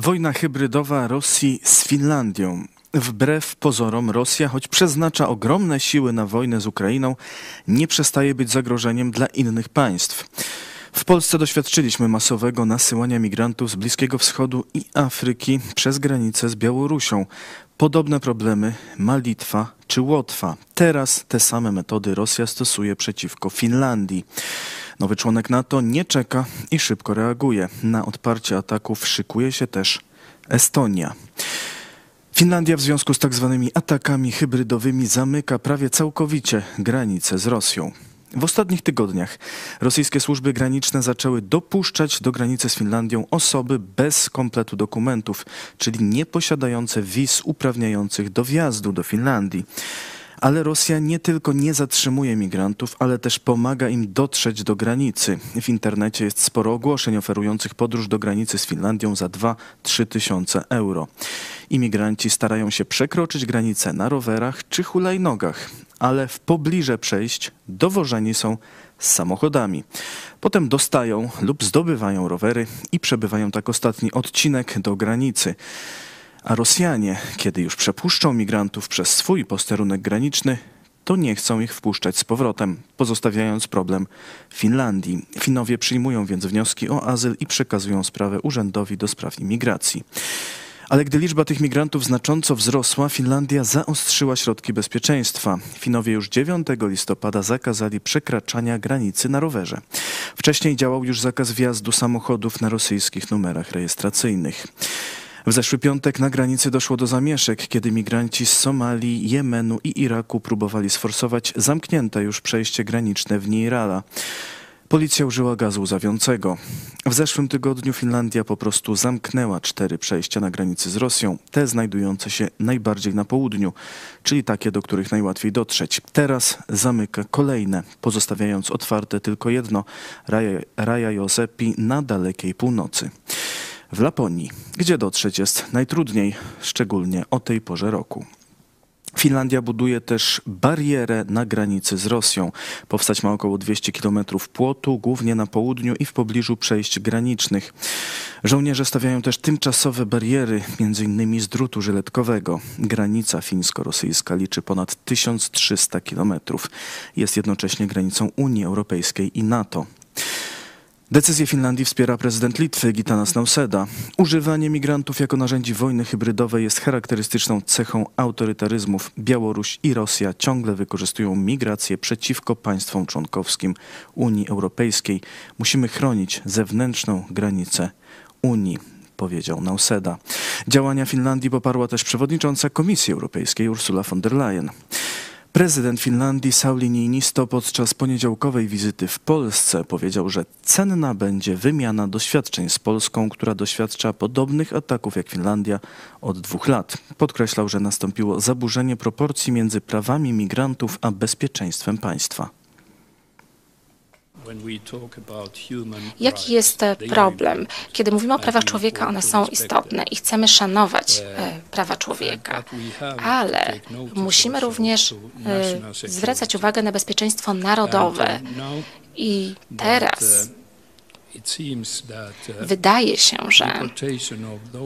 Wojna hybrydowa Rosji z Finlandią. Wbrew pozorom Rosja, choć przeznacza ogromne siły na wojnę z Ukrainą, nie przestaje być zagrożeniem dla innych państw. W Polsce doświadczyliśmy masowego nasyłania migrantów z Bliskiego Wschodu i Afryki przez granicę z Białorusią. Podobne problemy ma Litwa czy Łotwa. Teraz te same metody Rosja stosuje przeciwko Finlandii. Nowy członek NATO nie czeka i szybko reaguje. Na odparcie ataków szykuje się też Estonia. Finlandia w związku z tak zwanymi atakami hybrydowymi zamyka prawie całkowicie granice z Rosją. W ostatnich tygodniach rosyjskie służby graniczne zaczęły dopuszczać do granicy z Finlandią osoby bez kompletu dokumentów, czyli nieposiadające wiz uprawniających do wjazdu do Finlandii. Ale Rosja nie tylko nie zatrzymuje migrantów, ale też pomaga im dotrzeć do granicy. W internecie jest sporo ogłoszeń oferujących podróż do granicy z Finlandią za 2-3 tysiące euro. Imigranci starają się przekroczyć granicę na rowerach czy hulajnogach, ale w pobliże przejść dowożeni są samochodami. Potem dostają lub zdobywają rowery i przebywają tak ostatni odcinek do granicy. A Rosjanie, kiedy już przepuszczą migrantów przez swój posterunek graniczny, to nie chcą ich wpuszczać z powrotem, pozostawiając problem Finlandii. Finowie przyjmują więc wnioski o azyl i przekazują sprawę Urzędowi do Spraw Imigracji. Ale gdy liczba tych migrantów znacząco wzrosła, Finlandia zaostrzyła środki bezpieczeństwa. Finowie już 9 listopada zakazali przekraczania granicy na rowerze. Wcześniej działał już zakaz wjazdu samochodów na rosyjskich numerach rejestracyjnych. W zeszły piątek na granicy doszło do zamieszek, kiedy migranci z Somalii, Jemenu i Iraku próbowali sforsować zamknięte już przejście graniczne w Nirala. Policja użyła gazu łzawiącego. W zeszłym tygodniu Finlandia po prostu zamknęła cztery przejścia na granicy z Rosją, te znajdujące się najbardziej na południu, czyli takie, do których najłatwiej dotrzeć. Teraz zamyka kolejne, pozostawiając otwarte tylko jedno, Raja, Raja Josepi na dalekiej północy. W Laponii, gdzie dotrzeć jest najtrudniej, szczególnie o tej porze roku. Finlandia buduje też barierę na granicy z Rosją. Powstać ma około 200 km płotu, głównie na południu i w pobliżu przejść granicznych. Żołnierze stawiają też tymczasowe bariery, m.in. z drutu żyletkowego. Granica fińsko-rosyjska liczy ponad 1300 km. Jest jednocześnie granicą Unii Europejskiej i NATO. Decyzję Finlandii wspiera prezydent Litwy Gitanas Nauseda. Używanie migrantów jako narzędzi wojny hybrydowej jest charakterystyczną cechą autorytaryzmów. Białoruś i Rosja ciągle wykorzystują migrację przeciwko państwom członkowskim Unii Europejskiej. Musimy chronić zewnętrzną granicę Unii powiedział Nauseda. Działania Finlandii poparła też przewodnicząca Komisji Europejskiej Ursula von der Leyen. Prezydent Finlandii Sauli Niinisto podczas poniedziałkowej wizyty w Polsce powiedział, że cenna będzie wymiana doświadczeń z Polską, która doświadcza podobnych ataków jak Finlandia od dwóch lat. Podkreślał, że nastąpiło zaburzenie proporcji między prawami migrantów a bezpieczeństwem państwa. Jaki jest problem? Kiedy mówimy o prawach człowieka, one są istotne i chcemy szanować e, prawa człowieka, ale musimy również e, zwracać uwagę na bezpieczeństwo narodowe. I teraz Wydaje się, że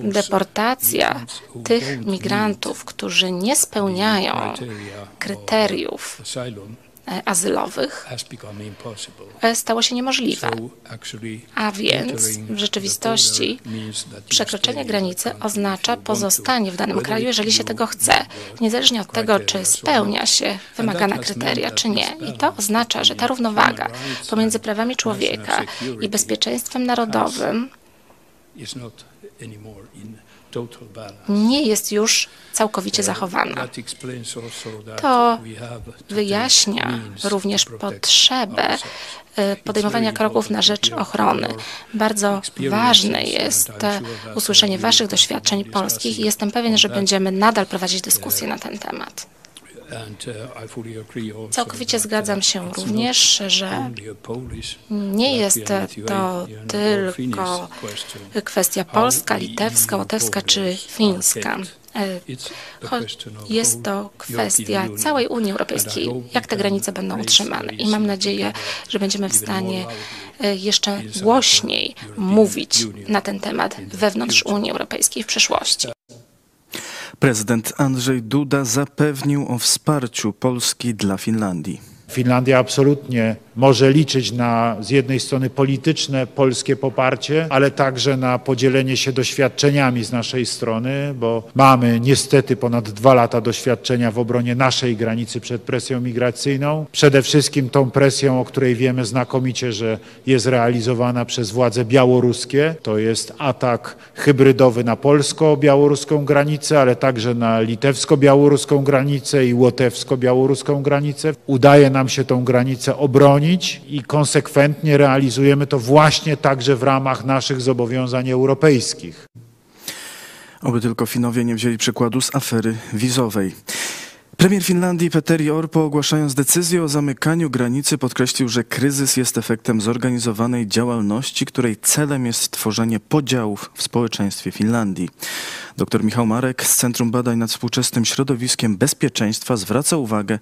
deportacja tych migrantów, którzy nie spełniają kryteriów E, azylowych e, stało się niemożliwe. A więc w rzeczywistości przekroczenie granicy oznacza pozostanie w danym kraju, jeżeli się tego chce, niezależnie od tego, czy spełnia się wymagane kryteria, czy nie. I to oznacza, że ta równowaga pomiędzy prawami człowieka i bezpieczeństwem narodowym nie jest już całkowicie zachowana. To wyjaśnia również potrzebę e, podejmowania kroków na rzecz ochrony. Bardzo ważne jest usłyszenie Waszych doświadczeń polskich i jestem pewien, że będziemy nadal prowadzić dyskusję na ten temat. Całkowicie zgadzam się również, że nie jest to tylko kwestia polska, litewska, łotewska czy fińska. Jest to kwestia całej Unii Europejskiej, jak te granice będą utrzymane. I mam nadzieję, że będziemy w stanie jeszcze głośniej mówić na ten temat wewnątrz Unii Europejskiej w przyszłości. Prezydent Andrzej Duda zapewnił o wsparciu Polski dla Finlandii. Finlandia absolutnie może liczyć na z jednej strony polityczne polskie poparcie, ale także na podzielenie się doświadczeniami z naszej strony, bo mamy niestety ponad dwa lata doświadczenia w obronie naszej granicy przed presją migracyjną. Przede wszystkim tą presją, o której wiemy znakomicie, że jest realizowana przez władze białoruskie. To jest atak hybrydowy na polsko-białoruską granicę, ale także na litewsko-białoruską granicę i łotewsko-białoruską granicę. Udaje nam się tą granicę obronić i konsekwentnie realizujemy to właśnie także w ramach naszych zobowiązań europejskich. Oby tylko Finowie nie wzięli przykładu z afery wizowej. Premier Finlandii Petteri Orpo ogłaszając decyzję o zamykaniu granicy podkreślił, że kryzys jest efektem zorganizowanej działalności, której celem jest tworzenie podziałów w społeczeństwie Finlandii. Dr Michał Marek z Centrum Badań nad Współczesnym Środowiskiem Bezpieczeństwa zwraca uwagę,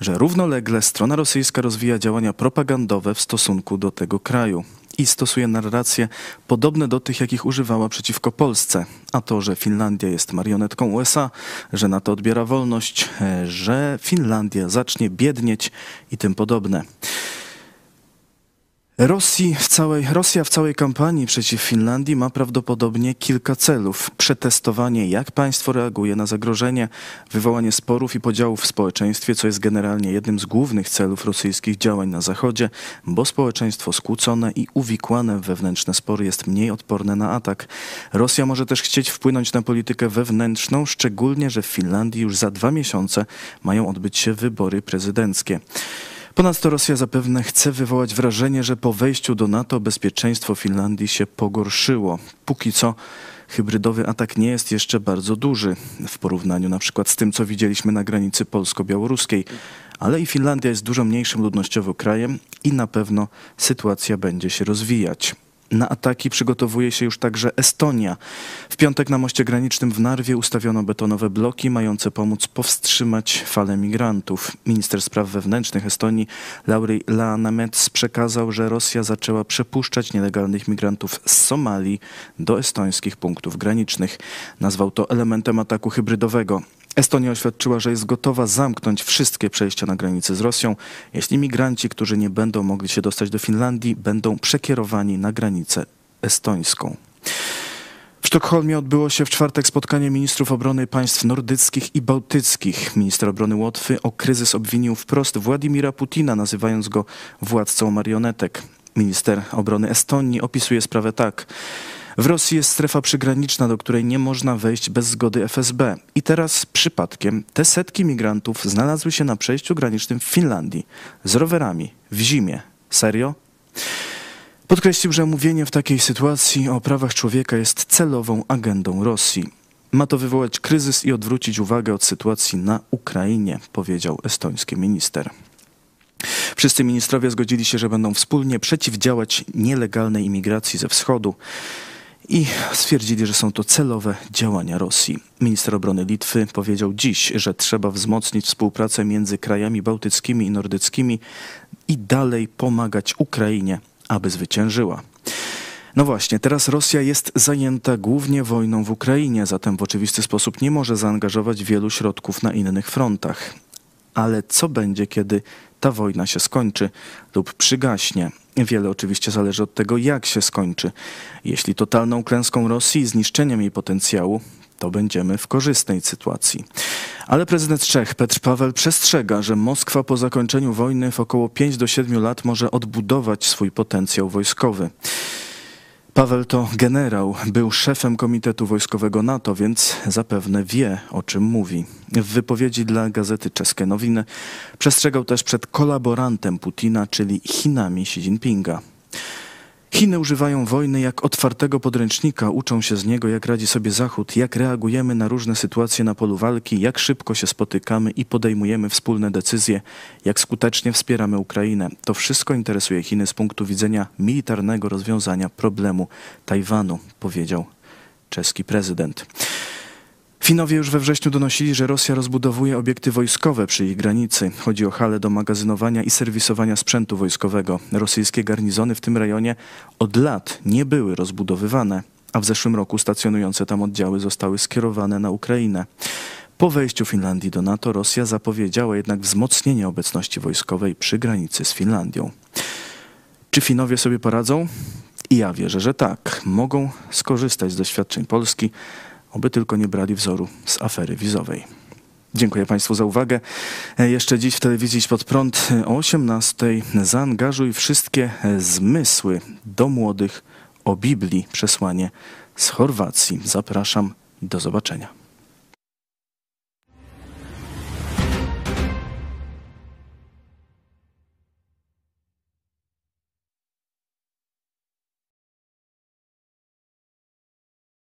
że równolegle strona rosyjska rozwija działania propagandowe w stosunku do tego kraju i stosuje narracje podobne do tych, jakich używała przeciwko Polsce. A to, że Finlandia jest marionetką USA, że NATO odbiera wolność, e, że Finlandia zacznie biednieć i tym podobne. Rosji w całej, Rosja w całej kampanii przeciw Finlandii ma prawdopodobnie kilka celów. Przetestowanie, jak państwo reaguje na zagrożenie, wywołanie sporów i podziałów w społeczeństwie, co jest generalnie jednym z głównych celów rosyjskich działań na Zachodzie, bo społeczeństwo skłócone i uwikłane w wewnętrzne spory jest mniej odporne na atak. Rosja może też chcieć wpłynąć na politykę wewnętrzną, szczególnie, że w Finlandii już za dwa miesiące mają odbyć się wybory prezydenckie. Ponadto Rosja zapewne chce wywołać wrażenie, że po wejściu do NATO bezpieczeństwo Finlandii się pogorszyło. Póki co hybrydowy atak nie jest jeszcze bardzo duży w porównaniu na przykład z tym, co widzieliśmy na granicy polsko-białoruskiej. Ale i Finlandia jest dużo mniejszym ludnościowo krajem i na pewno sytuacja będzie się rozwijać. Na ataki przygotowuje się już także Estonia. W piątek na moście granicznym w Narwie ustawiono betonowe bloki mające pomóc powstrzymać falę migrantów. Minister spraw wewnętrznych Estonii Lauri Laanamets przekazał, że Rosja zaczęła przepuszczać nielegalnych migrantów z Somalii do estońskich punktów granicznych. Nazwał to elementem ataku hybrydowego. Estonia oświadczyła, że jest gotowa zamknąć wszystkie przejścia na granicy z Rosją, jeśli migranci, którzy nie będą mogli się dostać do Finlandii, będą przekierowani na granicę estońską. W Sztokholmie odbyło się w czwartek spotkanie ministrów obrony państw nordyckich i bałtyckich. Minister obrony Łotwy o kryzys obwinił wprost Władimira Putina, nazywając go władcą marionetek. Minister obrony Estonii opisuje sprawę tak. W Rosji jest strefa przygraniczna, do której nie można wejść bez zgody FSB. I teraz przypadkiem te setki migrantów znalazły się na przejściu granicznym w Finlandii z rowerami w zimie. Serio? Podkreślił, że mówienie w takiej sytuacji o prawach człowieka jest celową agendą Rosji. Ma to wywołać kryzys i odwrócić uwagę od sytuacji na Ukrainie, powiedział estoński minister. Wszyscy ministrowie zgodzili się, że będą wspólnie przeciwdziałać nielegalnej imigracji ze wschodu i stwierdzili, że są to celowe działania Rosji. Minister obrony Litwy powiedział dziś, że trzeba wzmocnić współpracę między krajami bałtyckimi i nordyckimi i dalej pomagać Ukrainie, aby zwyciężyła. No właśnie, teraz Rosja jest zajęta głównie wojną w Ukrainie, zatem w oczywisty sposób nie może zaangażować wielu środków na innych frontach. Ale co będzie, kiedy ta wojna się skończy lub przygaśnie? Wiele oczywiście zależy od tego, jak się skończy. Jeśli totalną klęską Rosji i zniszczeniem jej potencjału, to będziemy w korzystnej sytuacji. Ale prezydent Czech Petr Paweł przestrzega, że Moskwa po zakończeniu wojny w około 5 do 7 lat może odbudować swój potencjał wojskowy. Paweł to generał, był szefem Komitetu Wojskowego NATO, więc zapewne wie, o czym mówi. W wypowiedzi dla gazety Czeskie Nowiny przestrzegał też przed kolaborantem Putina, czyli Chinami Xi Jinpinga. Chiny używają wojny jak otwartego podręcznika, uczą się z niego, jak radzi sobie Zachód, jak reagujemy na różne sytuacje na polu walki, jak szybko się spotykamy i podejmujemy wspólne decyzje, jak skutecznie wspieramy Ukrainę. To wszystko interesuje Chiny z punktu widzenia militarnego rozwiązania problemu Tajwanu, powiedział czeski prezydent. Finowie już we wrześniu donosili, że Rosja rozbudowuje obiekty wojskowe przy ich granicy. Chodzi o hale do magazynowania i serwisowania sprzętu wojskowego. Rosyjskie garnizony w tym rejonie od lat nie były rozbudowywane, a w zeszłym roku stacjonujące tam oddziały zostały skierowane na Ukrainę. Po wejściu Finlandii do NATO Rosja zapowiedziała jednak wzmocnienie obecności wojskowej przy granicy z Finlandią. Czy Finowie sobie poradzą? I ja wierzę, że tak. Mogą skorzystać z doświadczeń Polski, oby tylko nie brali wzoru z afery wizowej. Dziękuję Państwu za uwagę. Jeszcze dziś w telewizji Pod Prąd o 18 zaangażuj wszystkie zmysły do młodych o Biblii. Przesłanie z Chorwacji. Zapraszam. Do zobaczenia.